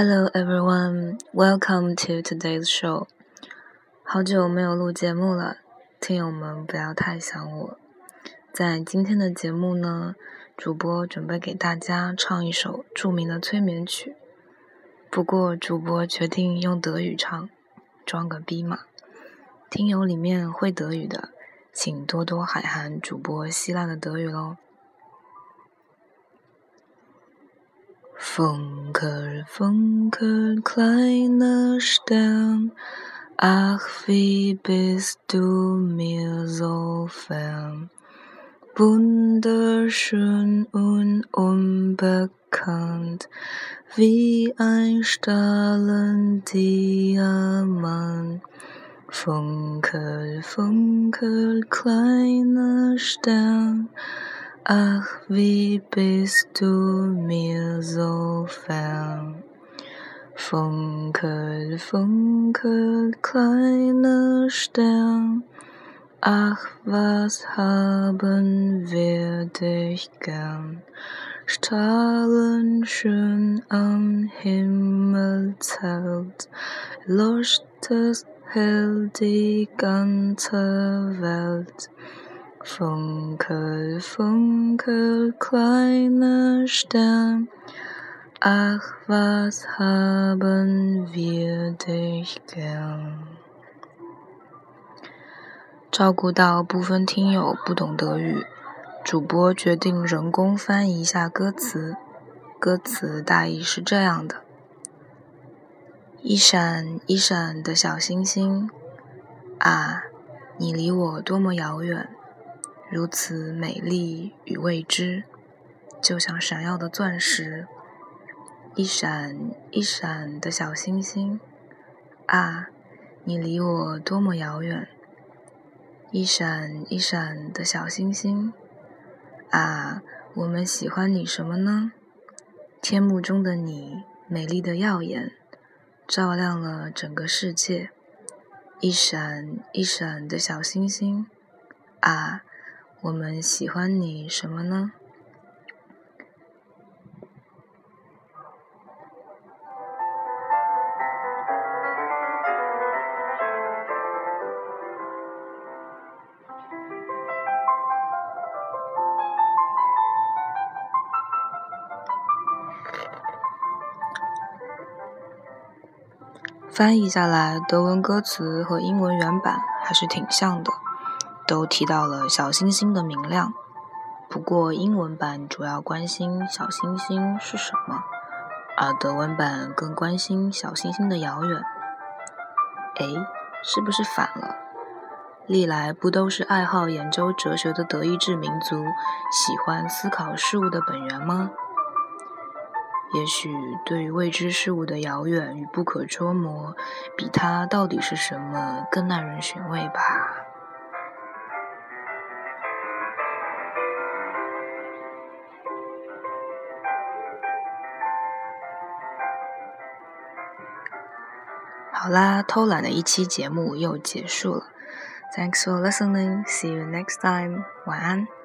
Hello everyone, welcome to today's show. 好久没有录节目了，听友们不要太想我。在今天的节目呢，主播准备给大家唱一首著名的催眠曲。不过主播决定用德语唱，装个逼嘛。听友里面会德语的，请多多海涵主播希腊的德语喽。风 Funkel, funkel, kleiner Stern, ach, wie bist du mir so fern, wunderschön und unbekannt, wie ein Strahlendiamant. Funkel, funkel, kleiner Stern, Ach, wie bist du mir so fern? Funkel, funkel, kleiner Stern. Ach, was haben wir dich gern? Strahlen schön am Himmel zählt, leuchtet hell die ganze Welt. Funkel, funkel, kleiner Stern, ach, was haben wir dich gern。照顾到部分听友不懂德语，主播决定人工翻译一下歌词。歌词大意是这样的：一闪一闪的小星星，啊，你离我多么遥远。如此美丽与未知，就像闪耀的钻石，一闪一闪的小星星。啊，你离我多么遥远！一闪一闪的小星星。啊，我们喜欢你什么呢？天幕中的你，美丽的耀眼，照亮了整个世界。一闪一闪的小星星。啊。我们喜欢你什么呢？翻译下来，德文歌词和英文原版还是挺像的。都提到了小星星的明亮，不过英文版主要关心小星星是什么，而德文版更关心小星星的遥远。哎，是不是反了？历来不都是爱好研究哲学的德意志民族喜欢思考事物的本源吗？也许对于未知事物的遥远与不可捉摸，比它到底是什么更耐人寻味吧。好啦，偷懒的一期节目又结束了。Thanks for listening. See you next time. 晚安。